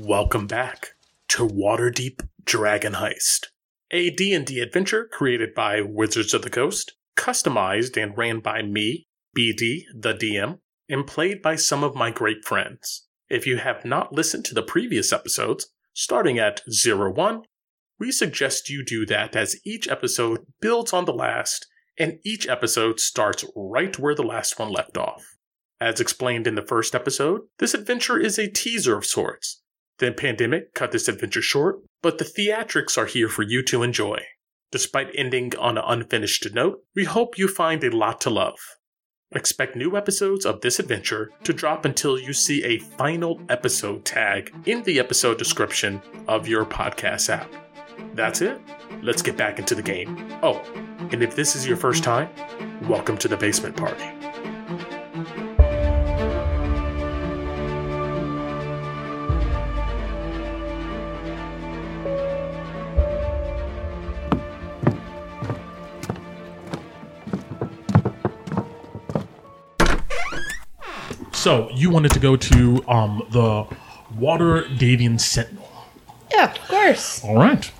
Welcome back to Waterdeep Dragon Heist, a D&D adventure created by Wizards of the Coast, customized and ran by me, BD, the DM, and played by some of my great friends. If you have not listened to the previous episodes, starting at 01, we suggest you do that as each episode builds on the last and each episode starts right where the last one left off. As explained in the first episode, this adventure is a teaser of sorts the pandemic cut this adventure short, but the theatrics are here for you to enjoy. Despite ending on an unfinished note, we hope you find a lot to love. Expect new episodes of this adventure to drop until you see a final episode tag in the episode description of your podcast app. That's it. Let's get back into the game. Oh, and if this is your first time, welcome to the basement party. So you wanted to go to um, the Waterdhavian Sentinel. Yeah, of course. All right.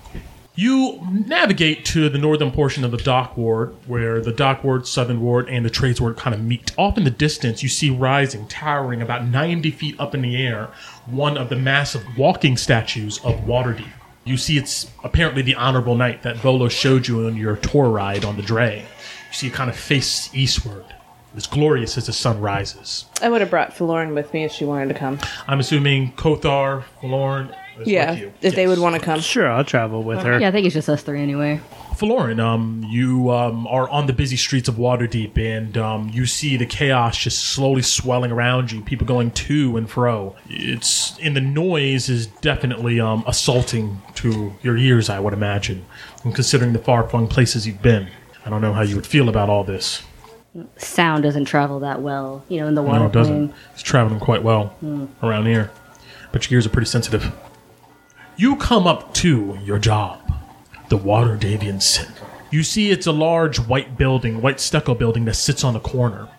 You navigate to the northern portion of the dock ward, where the dock ward, southern ward, and the trades ward kind of meet. Off in the distance, you see rising, towering about 90 feet up in the air, one of the massive walking statues of Waterdeep. You see it's apparently the Honorable Knight that Volo showed you on your tour ride on the Dray. You see it kind of face eastward as glorious as the sun rises. I would have brought Feloryn with me if she wanted to come. I'm assuming Kothar, Feloryn, is Yeah, with you. if they would want to come. Sure, I'll travel with her. Yeah, I think it's just us three anyway. Feloryn, um, you um, are on the busy streets of Waterdeep, and um, you see the chaos just slowly swelling around you. People going to and fro. It's and the noise is definitely um, assaulting to your ears, I would imagine. And considering the far-flung places you've been, I don't know how you would feel about all this. Sound doesn't travel that well, you know, in the water No, it doesn't. plane. It's traveling quite well hmm. around here, but your ears are pretty sensitive. You come up to your job, the Waterdhavian Sentinel. You see it's a large white building, white stucco building that sits on a corner.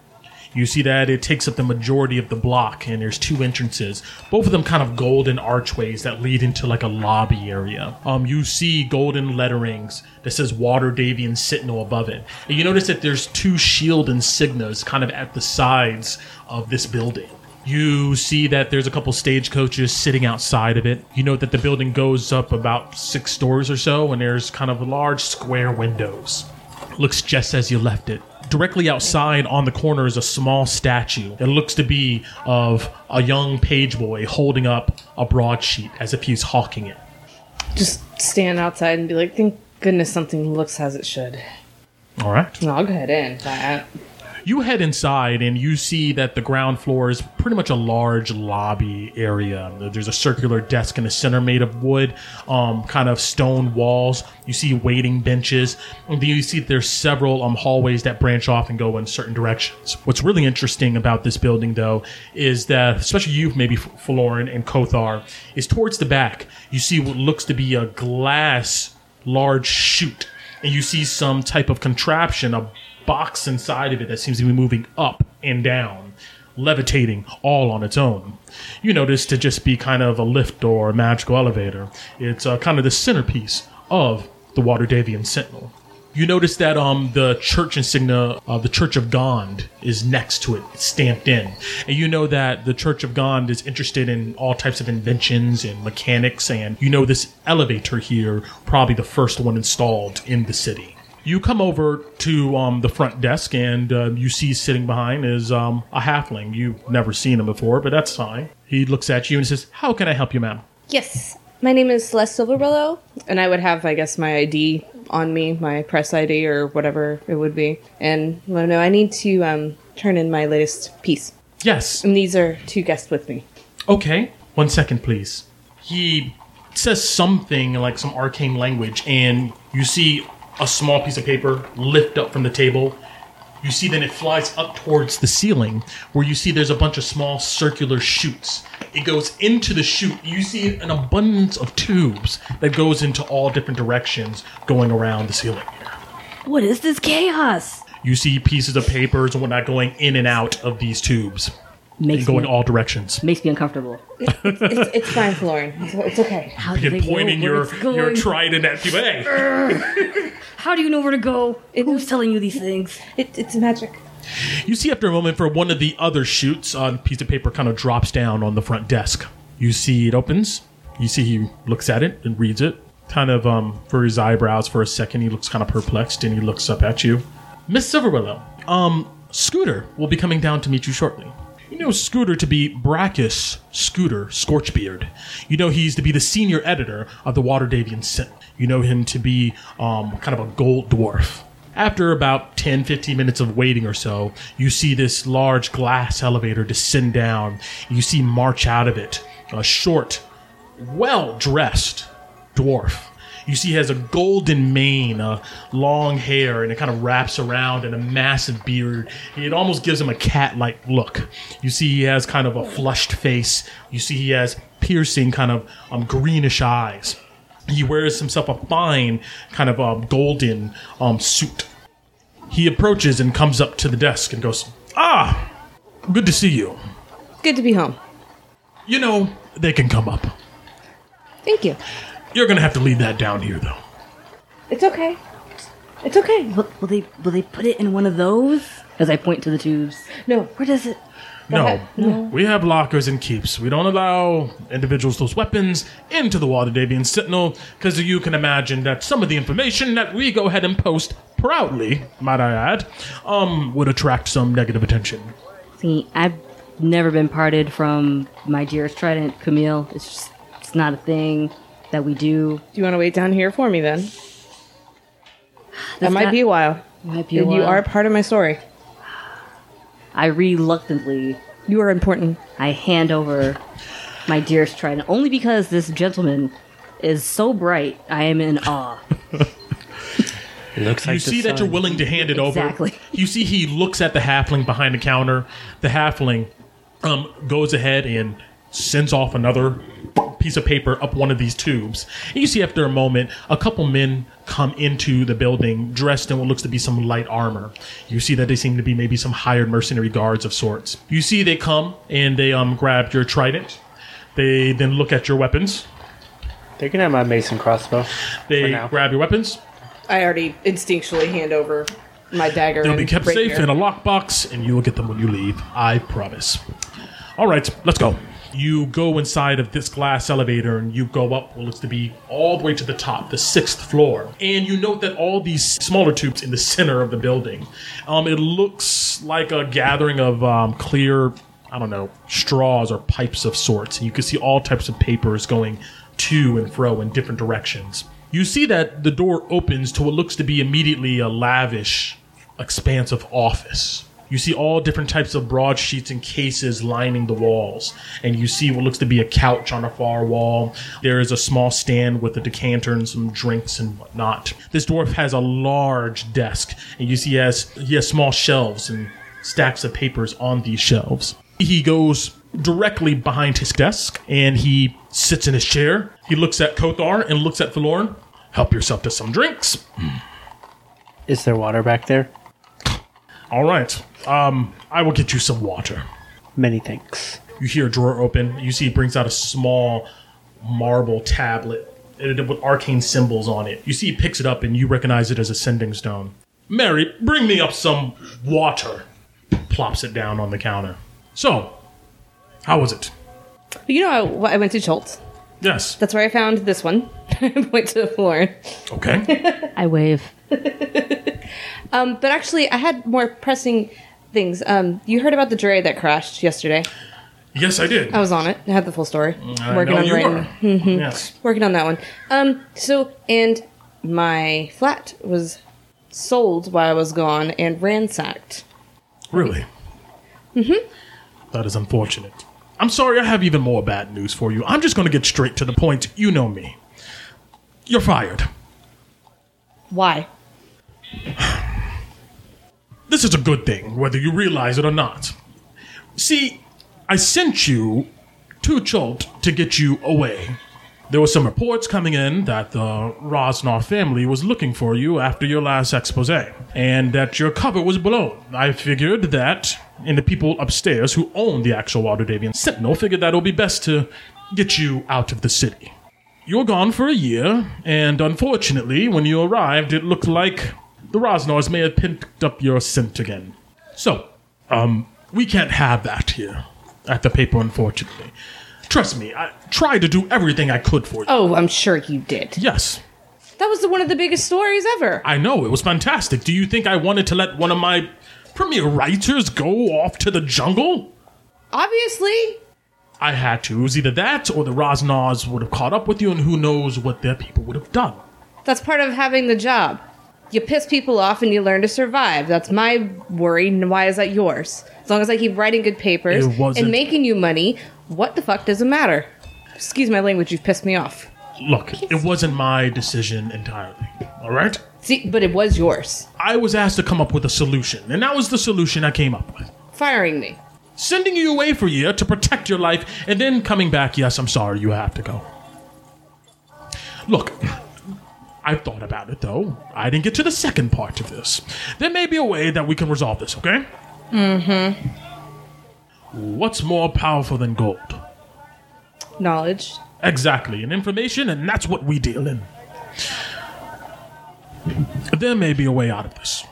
You see that it takes up the majority of the block, and there's two entrances, both of them kind of golden archways that lead into like a lobby area. Um, you see golden letterings that says Waterdhavian Sentinel above it, and you notice that there's two shield insignias kind of at the sides of this building. You see that there's a couple stagecoaches sitting outside of it. You know that the building goes up about six stories or so, and there's kind of large square windows. Looks just as you left it. Directly outside on the corner is a small statue. It looks to be of a young page boy holding up a broadsheet as if he's hawking it. Just stand outside and be like, thank goodness something looks as it should. All right. No, I'll go ahead in. I- You head inside and you see that the ground floor is pretty much a large lobby area. There's a circular desk in the center made of wood, um, kind of stone walls. You see waiting benches. And then you see there's several um, hallways that branch off and go in certain directions. What's really interesting about this building, though, is that, especially you, maybe Feloryn and Kothar, is towards the back. You see what looks to be a glass large chute and you see some type of contraption, a box inside of it that seems to be moving up and down, levitating all on its own. You notice to just be kind of a lift or a magical elevator. It's uh, kind of the centerpiece of the Waterdhavian Sentinel. You notice that um the church insignia of the Church of Gond is next to it. Stamped in. And you know that the Church of Gond is interested in all types of inventions and mechanics and you know this elevator here probably the first one installed in the city. You come over to um, the front desk and uh, you see sitting behind is um, a halfling. You've never seen him before, but that's fine. He looks at you and says, "How can I help you, ma'am?" yes. My name is Celeste Silverwillow, and I would have, I guess, my ID on me, my press ID or whatever it would be. And, well, no, I need to um, turn in my latest piece. Yes. And these are two guests with me. Okay, one second, please. He says something like some arcane language, and you see a small piece of paper lift up from the table. You see then it flies up towards the ceiling, where you see there's a bunch of small circular chutes. It goes into the chute. You see an abundance of tubes that goes into all different directions going around the ceiling here. What is this chaos? You see pieces of papers and whatnot going in and out of these tubes. Makes and go me, in all directions. makes me uncomfortable. It's, it's fine, Feloryn. It's, it's okay. How do Begin know pointing where your your trident at you. Hey, How do you know where to go? Who's telling you these things? It, it's magic. you see after a moment for one of the other shoots, a piece of paper kind of drops down on the front desk. You see it opens. You see he looks at it and reads it. Kind of um for his eyebrows for a second, he looks kind of perplexed and he looks up at you. Miss Silverwillow, um, Scooter will be coming down to meet you shortly. You know Scooter to be Brachus Scooter Scorchbeard. You know he's to be the senior editor of the Waterdhavian Sentinel. You know him to be um, kind of a gold dwarf. After about 10, 15 minutes of waiting or so, you see this large glass elevator descend down. You see march out of it a short, well dressed dwarf. You see, he has a golden mane, uh, long hair, and it kind of wraps around, and a massive beard. It almost gives him a cat like look. You see, he has kind of a flushed face. You see, he has piercing, kind of um, greenish eyes. He wears himself a fine, kind of um, golden um, suit. He approaches and comes up to the desk and goes, Ah, good to see you. Good to be home. You know, they can come up. Thank you. You're going to have to leave that down here, though. It's okay. It's okay. Will, will they will they put it in one of those? As I point to the tubes. No, Where does it? No, no. we have lockers and keeps. We don't allow individuals those weapons into the water. Waterdhavian Sentinel because you can imagine that some of the information that we go ahead and post proudly, might I add, um, would attract some negative attention. See, I've never been parted from my dearest trident, Camille. It's just it's not a thing that we do. Do you want to wait down here for me then? That might not- be a while. Might be a And you are part of my story. I reluctantly You are important. I hand over my dearest trident only because this gentleman is so bright. I am in awe. Looks like you the see that you're willing to hand it over. Exactly. You see he looks at the halfling behind the counter. The halfling um, goes ahead and sends off another piece of paper up one of these tubes. And you see after a moment, a couple men come into the building dressed in what looks to be some light armor. You see that they seem to be maybe some hired mercenary guards of sorts. You see they come and they um, grab your trident. They then look at your weapons. They can have my mason crossbow. They For now. grab your weapons. I already instinctually hand over my dagger. They'll be kept rapier. safe in a lockbox, and you will get them when you leave. I promise. All right, let's go. You go inside of this glass elevator, and you go up what looks to be all the way to the top, the sixth floor. And you note that all these smaller tubes in the center of the building. Um, it looks like a gathering of um, clear, I don't know, straws or pipes of sorts. And you can see all types of papers going to and fro in different directions. You see that the door opens to what looks to be immediately a lavish, expansive office. You see all different types of broadsheets and cases lining the walls, and you see what looks to be a couch on a far wall. There is a small stand with a decanter and some drinks and whatnot. This dwarf has a large desk, and you see he has he has small shelves and stacks of papers on these shelves. He goes directly behind his desk and he sits in his chair. He looks at Kothar and looks at Feloryn. Help yourself to some drinks. Is there water back there? All right. Um, I will get you some water. Many thanks. You hear a drawer open. You see it brings out a small marble tablet with arcane symbols on it. You see he picks it up and you recognize it as a sending stone. Mary, bring me up some water. Plops it down on the counter. So, how was it? You know, I, I went to Chult. Yes. That's where I found this one. Point to the floor. Okay. I wave. Um, but actually, I had more pressing things. Um, you heard about the dray that crashed yesterday. yes, I did. I was on it. I had the full story. I working know on you writing. were. Yes. Working on that one. Um, so and my flat was sold while I was gone and ransacked. Really? Mm-hmm. That is unfortunate. I'm sorry, I have even more bad news for you. I'm just going to get straight to the point. You know me. You're fired. Why? This is a good thing, whether you realize it or not. See, I sent you to Chult to get you away. There were some reports coming in that the Rosznar family was looking for you after your last expose, and that your cover was blown. I figured that, and the people upstairs who own the actual Waterdhavian Sentinel figured that it would be best to get you out of the city. You were gone for a year, and unfortunately, when you arrived, it looked like the Rosznars may have picked up your scent again. So, um, we can't have that here at the paper, unfortunately. Trust me, I tried to do everything I could for you. Oh, I'm sure you did. Yes, That was one of the biggest stories ever. I know, it was fantastic. Do you think I wanted to let one of my premier writers go off to the jungle? Obviously. I had to. It was either that or the Rosznars would have caught up with you, and who knows what their people would have done. That's part of having the job. You piss people off and you learn to survive. That's my worry. And why is that yours? As long as I keep writing good papers It wasn't- and making you money, what the fuck does it matter? Excuse my language, you've pissed me off. Look, it wasn't my decision entirely. All right? See, but it was yours. I was asked to come up with a solution, and that was the solution I came up with. Firing me. Sending you away for a year to protect your life, and then coming back, yes, I'm sorry, you have to go. Look, I've thought about it, though. I didn't get to the second part of this. There may be a way that we can resolve this, okay? Mm-hmm. What's more powerful than gold? Knowledge. Exactly, and information, and that's what we deal in. There may be a way out of this.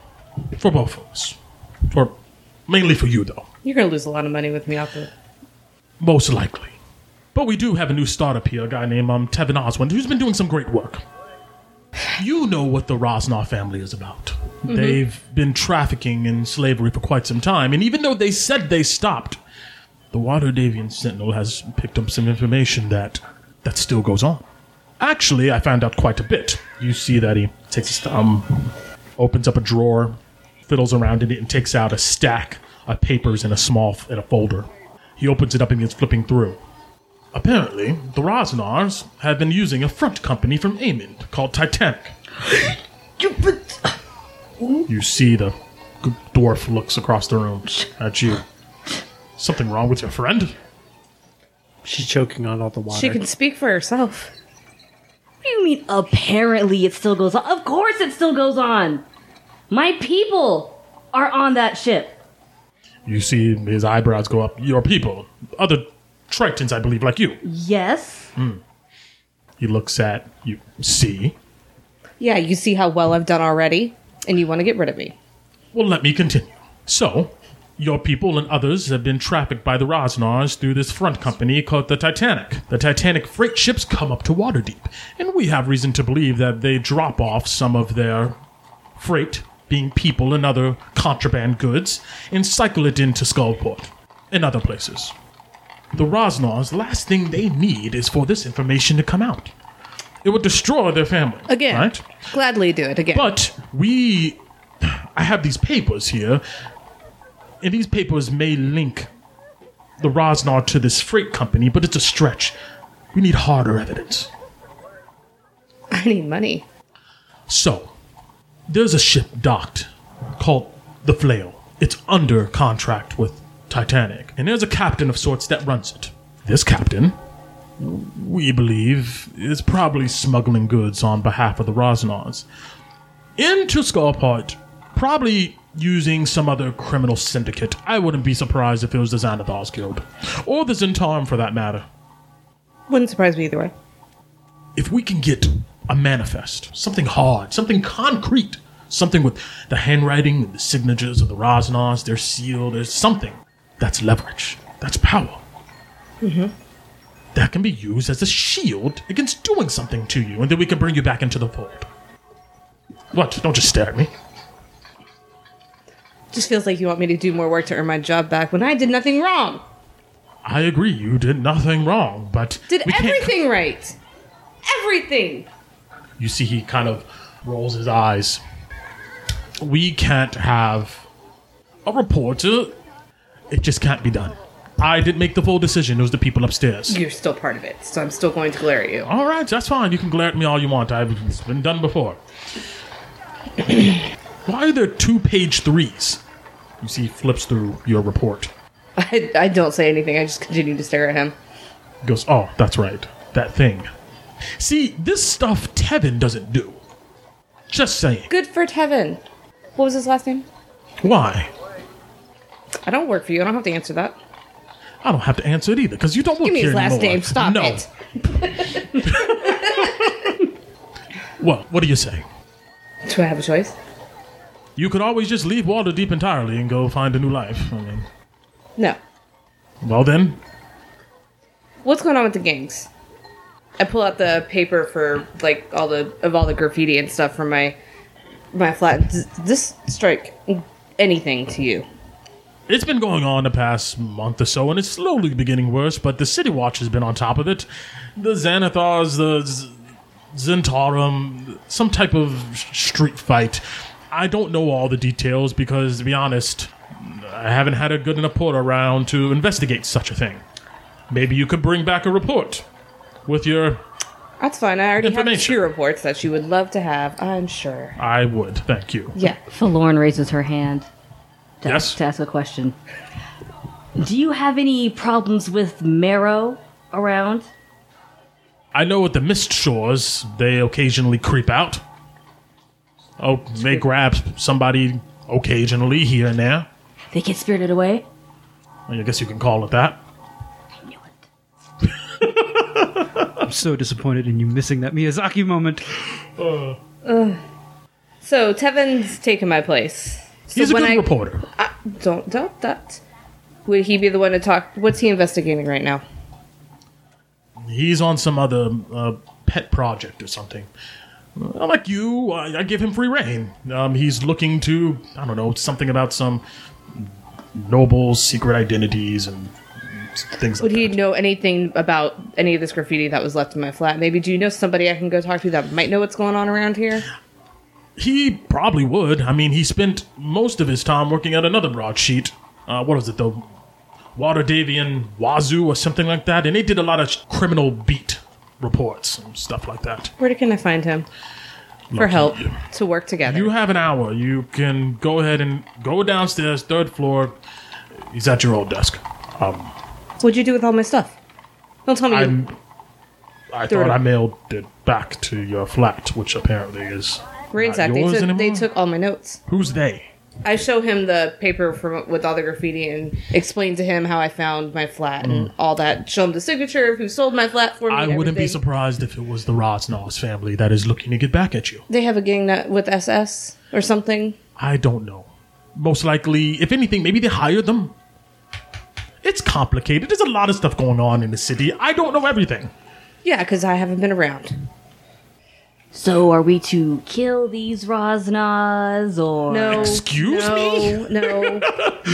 For both of us. For mainly for you, though. You're gonna lose a lot of money with me out there. Most likely. But we do have a new startup here, a guy named um, Tevin Oswald, who's been doing some great work. You know what the Rosznar family is about. Mm-hmm. They've been trafficking in slavery for quite some time, and even though they said they stopped, the Waterdhavian Sentinel has picked up some information that that still goes on. Actually, I found out quite a bit. You see that he takes his thumb, opens up a drawer, fiddles around in it, and takes out a stack of papers in a small in a folder. He opens it up and begins flipping through. Apparently, the Rosznars have been using a front company from Amond called Titanic. You see the dwarf looks across the room at you. Something wrong with your friend? She's choking on all the water. She can speak for herself. What do you mean, apparently it still goes on? Of course it still goes on! My people are on that ship. You see his eyebrows go up. Your people, other Tritons, I believe, like you. Yes? Hmm. He looks at you. See? Yeah, you see how well I've done already, and you want to get rid of me. Well, let me continue. So, your people and others have been trafficked by the Rosznars through this front company called the Titanic. The Titanic freight ships come up to Waterdeep, and we have reason to believe that they drop off some of their freight, being people and other contraband goods, and cycle it into Skullport and other places. The Rosznars, the last thing they need is for this information to come out. It would destroy their family. Again. Right? Gladly do it again. But we, I have these papers here, and these papers may link the Rosznar to this freight company, but it's a stretch. We need harder evidence. I need money. So, there's a ship docked called the Flail. It's under contract with Titanic, and there's a captain of sorts that runs it. This captain, we believe, is probably smuggling goods on behalf of the Rosznars into Skullport, probably using some other criminal syndicate. I wouldn't be surprised if it was the Xanathar's Guild, or the Zhentarim for that matter. Wouldn't surprise me either way. if we can get a manifest, something hard, something concrete, something with the handwriting and the signatures of the Rosznars, their seal, there's something that's leverage, that's power. Mm-hmm. That can be used as a shield against doing something to you, and then we can bring you back into the fold. What? Don't just stare at me. Just feels like you want me to do more work to earn my job back when I did nothing wrong. I agree, you did nothing wrong, but Did we can't- everything right. Everything. You see, he kind of rolls his eyes. We can't have a reporter. It just can't be done. I didn't make the full decision. It was the people upstairs. You're still part of it, so I'm still going to glare at you. All right, that's fine. You can glare at me all you want. I've it's been done before. Why are there two page threes? You see, flips through your report. I, I don't say anything. I just continue to stare at him. He goes, "Oh, that's right. That thing. See, this stuff Tevin doesn't do. Just saying. Good for Tevin. What was his last name? Why? I don't work for you. I don't have to answer that. I don't have to answer it either because you don't work Give me here his last anymore. name. Stop no. it. Well, what do you say? Do I have a choice? You could always just leave Waterdeep entirely and go find a new life. I mean, No. well then, What's going on with the gangs? I pull out the paper for like all the of all the graffiti and stuff from my my flat. Does this strike anything to you? It's been going on the past month or so, and it's slowly beginning worse. But the City Watch has been on top of it. The Xanathars, the Z- Zhentarim, some type of street fight. I don't know all the details because, to be honest, I haven't had a good enough report around to investigate such a thing. Maybe you could bring back a report with your. That's fine. I already have two reports that you would love to have. I'm sure. I would, thank you. Yeah. Forlorn raises her hand to, Yes? to ask a question. Do you have any problems with merrow around? I know at the Mist Shores, they occasionally creep out. Oh, they grab somebody occasionally here and there. They get spirited away? I guess you can call it that. I knew it. I'm so disappointed in you missing that Miyazaki moment. Uh. Uh, so Tevin's taken my place. So He's a good I reporter. don't doubt that. Would he be the one to talk? What's he investigating right now? He's on some other uh, pet project or something. Uh, like you, I, I give him free reign. Um, he's looking to, I don't know, something about some noble secret identities and things Would like he that. know anything about any of this graffiti that was left in my flat? Maybe do you know somebody I can go talk to that might know what's going on around here? He probably would. I mean, he spent most of his time working at another broadsheet. Uh, what was it, though? Waterdhavian Wazoo or something like that. And they did a lot of criminal beat reports and stuff like that. Where can I find him for help you. to work together? You have an hour. You can go ahead and go downstairs, third floor. He's at your old desk. Um, What'd you do with all my stuff? Don't tell me. I'm. I Third. thought I mailed it back to your flat, which apparently is ransacked. not They took, they took all my notes. Who's they? I show him the paper from with all the graffiti and explain to him how I found my flat and all that. Show him the signature of who sold my flat for me. Mm. I and wouldn't be everything. surprised if it was the Rosnos family that is looking to get back at you. They have a gang that with SS or something. I don't know. Most likely, if anything, maybe they hired them. It's complicated. There's a lot of stuff going on in the city. I don't know everything. Yeah, because I haven't been around. So are we to kill these Rosnas or No. Excuse no, me? No.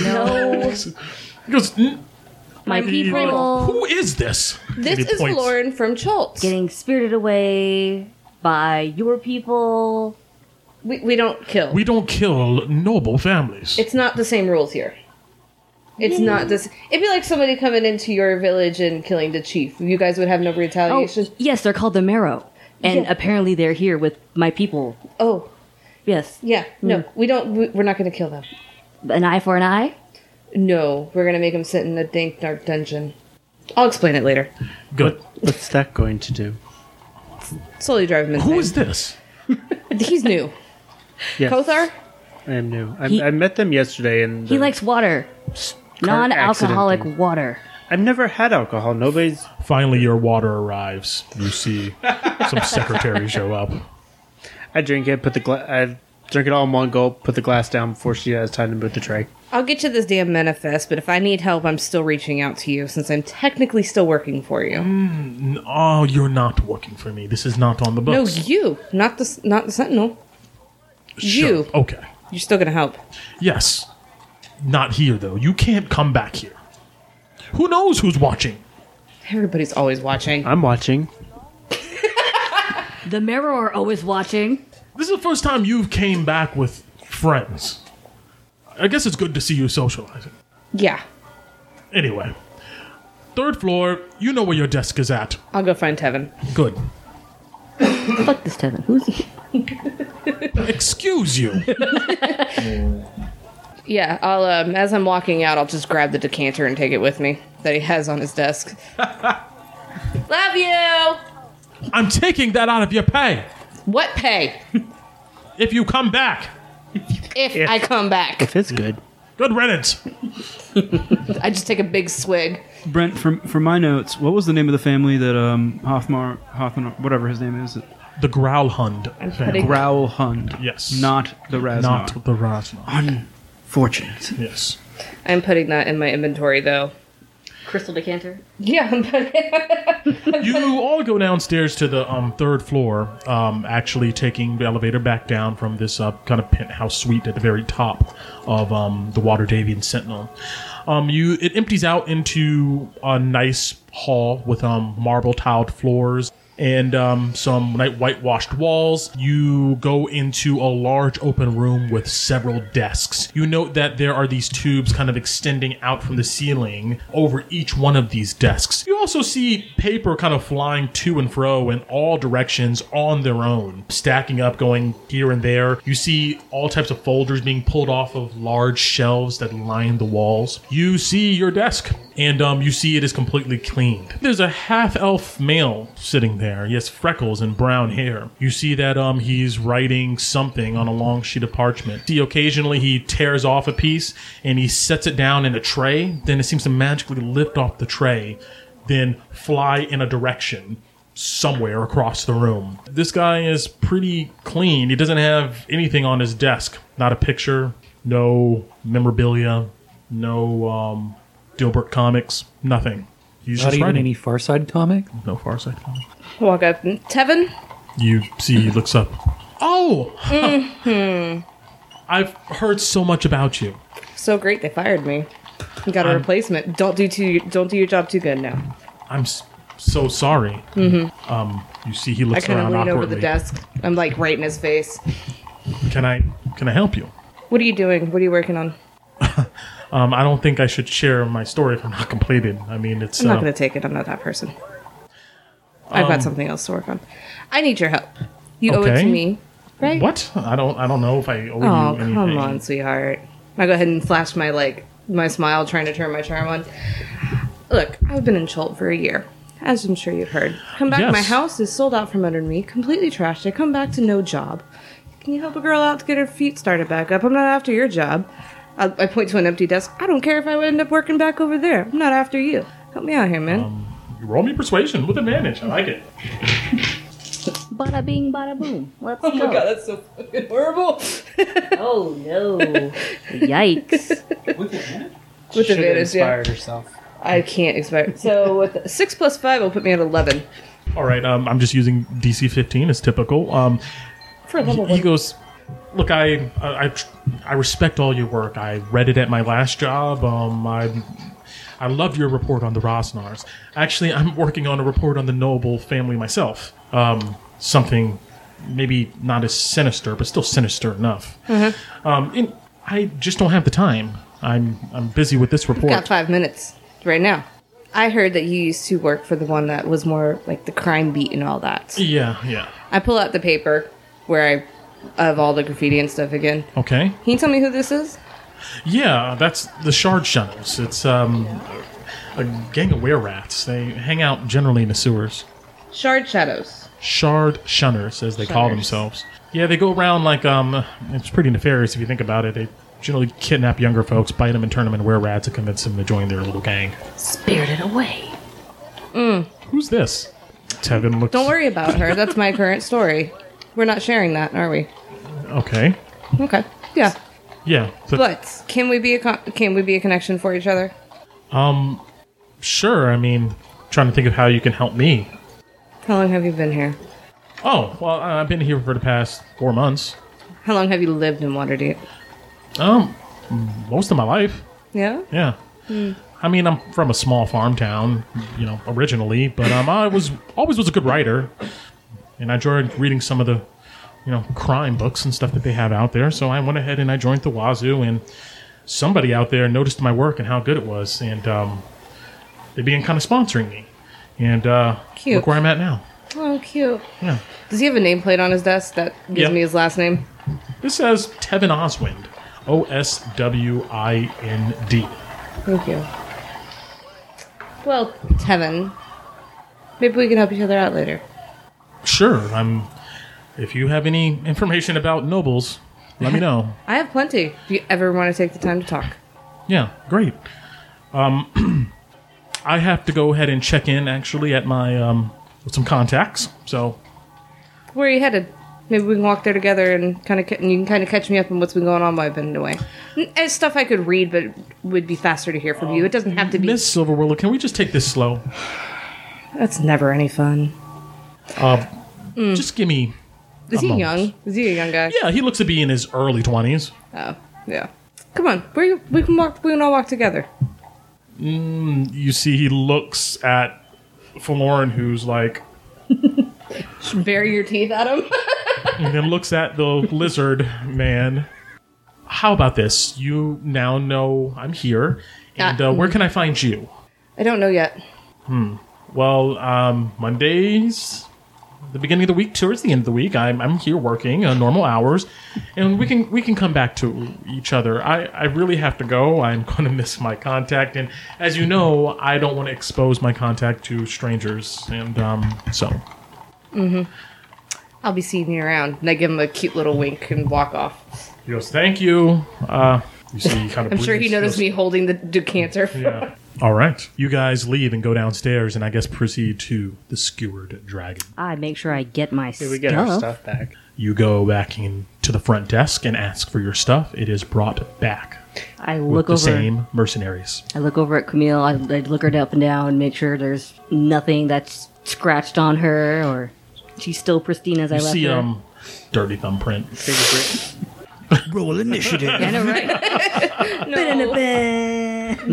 No. He goes, my people Who is this? This And is points. Lauren from Chult. getting spirited away by your people? We, we don't kill. We don't kill noble families. it's not the same rules here. It's not this. It'd be like somebody coming into your village and killing the chief. You guys would have no retaliation. Oh, retaliation. yes, they're called the Merrow. And Yeah. apparently they're here with my people. Oh, Yes. yeah. Mm. No, we don't. we- We're not going to kill them. An eye for an eye? No, we're going to make them sit in a dank, dark dungeon. I'll explain it later. Good. What's that going to do? Slowly drive him insane. Who is this? He's new. Yes, Kothar? I am new. I, He- I met them yesterday, and He likes water. Non-alcoholic accident thing. water. I've never had alcohol. Nobody's. Finally, your water arrives. You see some secretary show up. I drink it. Put the gla- I drink it all in one gulp. Put the glass down before she has time to move the tray. I'll get you this damn manifest, but if I need help, I'm still reaching out to you since I'm technically still working for you. Mm, oh, you're not working for me. This is not on the books. No, you, not the not the Sentinel. Sure. you. Okay. You're still gonna help. Yes. Not here, though. You can't come back here. Who knows who's watching? Everybody's always watching. I'm watching. The merrow are always watching. This is the first time you've came back with friends. I guess it's good to see you socializing. Yeah, Anyway, third floor. You know where your desk is at. I'll go find Tevin. Good. Fuck this Tevin. Who's he? Excuse you. Yeah, I'll um, as I'm walking out, I'll just grab the decanter and take it with me that he has on his desk. Love you. I'm taking that out of your pay What pay? if you come back. If I come back. If it's good. Good riddance. I just take a big swig. Brent, from from my notes, what was the name of the family that um Hothmar Hothmar whatever his name is? The Gralhund. I'm family. putting Gralhund. Yes. Not the Raznar. Not the Rasnar. Unfortunate. Yes. I'm putting that in my inventory though. Crystal decanter. Yeah, I'm putting you all go downstairs to the um, third floor, um, actually taking the elevator back down from this uh, kind of penthouse suite at the very top of um, the Waterdhavian Sentinel. Um, you it empties out into a nice hall with um, marble tiled floors and um, some night whitewashed walls. You go into a large open room with several desks. You note that there are these tubes kind of extending out from the ceiling over each one of these desks. You also see paper kind of flying to and fro in all directions on their own, stacking up, going here and there. You see all types of folders being pulled off of large shelves that line the walls. You see your desk, and um, you see it is completely cleaned. There's a half elf male sitting there. He has freckles and brown hair. You see that um, he's writing something on a long sheet of parchment. See, occasionally he tears off a piece and he sets it down in a tray. Then it seems to magically lift off the tray, then fly in a direction somewhere across the room. This guy is pretty clean. He doesn't have anything on his desk. Not a picture, no memorabilia, no um, Dilbert comics, nothing. He's Not just even writing. any Far Side comic. No far side comic. walk up. Tevin, You see, he looks up. Oh, Hmm. I've heard so much about you. so great they fired me. Got a I'm- replacement. Don't do too. Don't do your job too good now. I'm s- so sorry. Mm-hmm. Um, you see, he I looks kind of around lean awkwardly. over the desk. I'm like right in his face. Can I? Can I help you? What are you doing? What are you working on? Um, I don't think I should share my story if I'm not completed. I mean, it's. I'm not uh, going to take it. I'm not that person. I've Um, got something else to work on. I need your help. You owe it Okay. to me, right? What? I don't. I don't know if I owe Oh, you anything. come on, sweetheart. I go ahead and flash my like my smile, trying to turn my charm on. Look, I've been in Chult for a year, as I'm sure you've heard. Come back, Yes. my house is sold out from under me, completely trashed. I come back to no job. Can you help a girl out to get her feet started back up? I'm not after your job. I, I point to an empty desk. I don't care if I end up working back over there. I'm not after you. Help me out here, man. Um, Roll me persuasion with advantage. I like it. Bada bing, bada boom. Let's oh go. my god, that's so fucking horrible. Oh no! Yikes! With Should've advantage, yeah. herself. I can't expect. So with six plus five, will put me at eleven. All right. Um, I'm just using DC 15 as typical. Um, For a level he one. goes, "Look, I, I, I respect all your work. I read it at my last job. Um, I, I loved your report on the Rosznars. Actually, I'm working on a report on the Noble family myself. Um, something maybe not as sinister, but still sinister enough. Um, and I just don't have the time. I'm, I'm busy with this report. Got five minutes right now. I heard that you used to work for the one that was more like the crime beat and all that. Yeah, yeah. I pull out the paper where I of all the graffiti and stuff again. Okay. Can you tell me who this is? Yeah, that's the Shard Shunners. It's um, a gang of were rats. They hang out generally in the sewers. Shard Shadows. Shard Shunners, as they call Shunners. themselves. Yeah, they go around like um, it's pretty nefarious if you think about it. They generally kidnap younger folks, bite them, and turn them into were rats to convince them to join their little gang. Spirited away. Mm. Who's this? Tevin looks. Don't worry about her. That's my current story. We're not sharing that, are we? Okay. Okay. Yeah. Yeah. so- But can we be a con- can we be a connection for each other? Um, sure. I mean, trying to think of how you can help me. How long have you been here? Oh, well, I've been here for the past four months. How long have you lived in Waterdeep? Um, most of my life. Yeah. Yeah. I mean, I'm from a small farm town, you know, originally, but um, I was always was a good writer, and I enjoyed reading some of the, you know, crime books and stuff that they have out there. So I went ahead and I joined the Wazoo, and somebody out there noticed my work and how good it was, and um, they began kind of sponsoring me, and uh, Cute. look where I'm at now. Oh, cute. Yeah. Does he have a nameplate on his desk that gives me his last name? This says Tevin Oswind, O S W I N D. Thank you. Well, Tevin, maybe we can help each other out later. Sure. I'm. If you have any information about nobles, let me know. I have plenty. If you ever want to take the time to talk. Yeah, great. Um, I have to go ahead and check in actually at my um with some contacts. So Where are you headed? Maybe we can walk there together and kind of, and you can kind of catch me up on what's been going on while I've been away. N- It's stuff I could read, but would be faster to hear from you. It doesn't have to be. Miss Silverwillow, can we just take this slow? That's never any fun. Uh, Just give me. Is he moment. young? Is he a young guy? Yeah, he looks to be in his early twenties. Oh, yeah. Come on, you, we can walk. We can all walk together. You see, he looks at Feloryn, who's like, Bury your teeth at him. and then looks at the lizard man. How about this? You now know I'm here, and uh, where can I find you? I don't know yet. Hmm. Well, um, Mondays, the beginning of the week towards the end of the week, I'm, I'm here working uh, normal hours, and we can we can come back to each other. I, I really have to go. I'm going to miss my contact, and as you know, I don't want to expose my contact to strangers, and um, so I'll be seeing you around. And I give him a cute little wink and walk off. he goes, "Thank you." Uh, you see, he kind of I'm sure he breathes, noticed goes, me holding the decanter. Yeah. All right, you guys leave and go downstairs, and I guess proceed to the skewered dragon. I make sure I get my Here stuff. we get our stuff back. You go back in to the front desk and ask for your stuff. It is brought back I with look the over. same mercenaries. I look over at Camille. I, I look her up and down, make sure there's nothing that's scratched on her, or she's still pristine as I You left see her. um dirty thumbprint. Roll initiative. I know, right?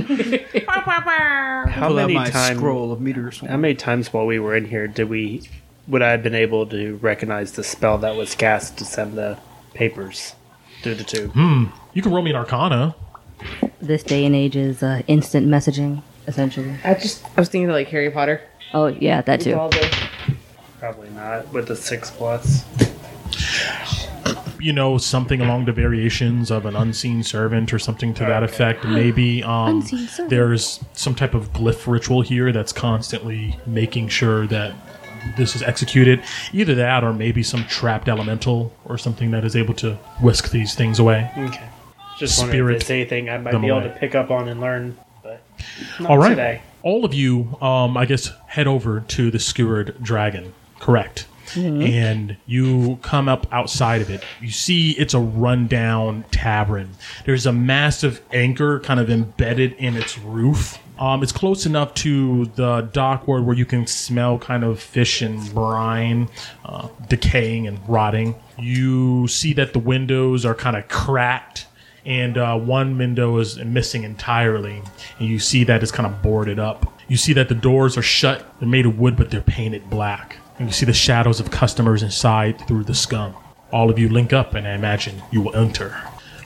How many my times? scroll of meteor swarm. How many times while we were in here did we? Would I have been able to recognize the spell that was cast to send the papers through the tube? You can roll me an arcana. this day and age is uh, instant messaging, essentially. I just I was thinking of like Harry Potter. Oh yeah, that too. Probably not with the six plus. You know, something along the variations of an unseen servant or something to that effect. Maybe um there's some type of glyph ritual here that's constantly making sure that this is executed. Either that or maybe some trapped elemental or something that is able to whisk these things away. Okay. Just wondering Spirit if there's anything I might them be able away. to pick up on and learn, but not All right. today. All of you, um, I guess, head over to the skewered dragon. Correct. And you come up outside of it. You see it's a rundown tavern. There's a massive anchor kind of embedded in its roof. Um, it's close enough to the dockward where you can smell kind of fish and brine uh, decaying and rotting. You see that the windows are kind of cracked and uh, one window is missing entirely, and you see that it's kind of boarded up. You see that the doors are shut; they're made of wood, but they're painted black. And you see the shadows of customers inside through the scum. All of you link up, and I imagine you will enter.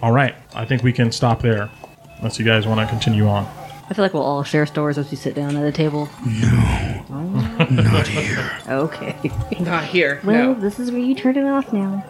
All right, I think we can stop there, unless you guys want to continue on. I feel like we'll all share stories as we sit down at a table. No, oh. not here. Okay. Not here. Well, no. this is where you turn it off now.